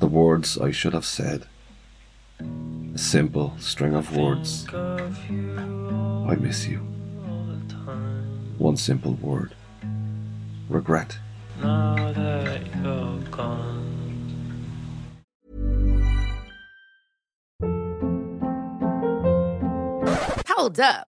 The words I should have said. A simple string of words. I miss you. One simple word. Regret. Now that you're gone. Hold up.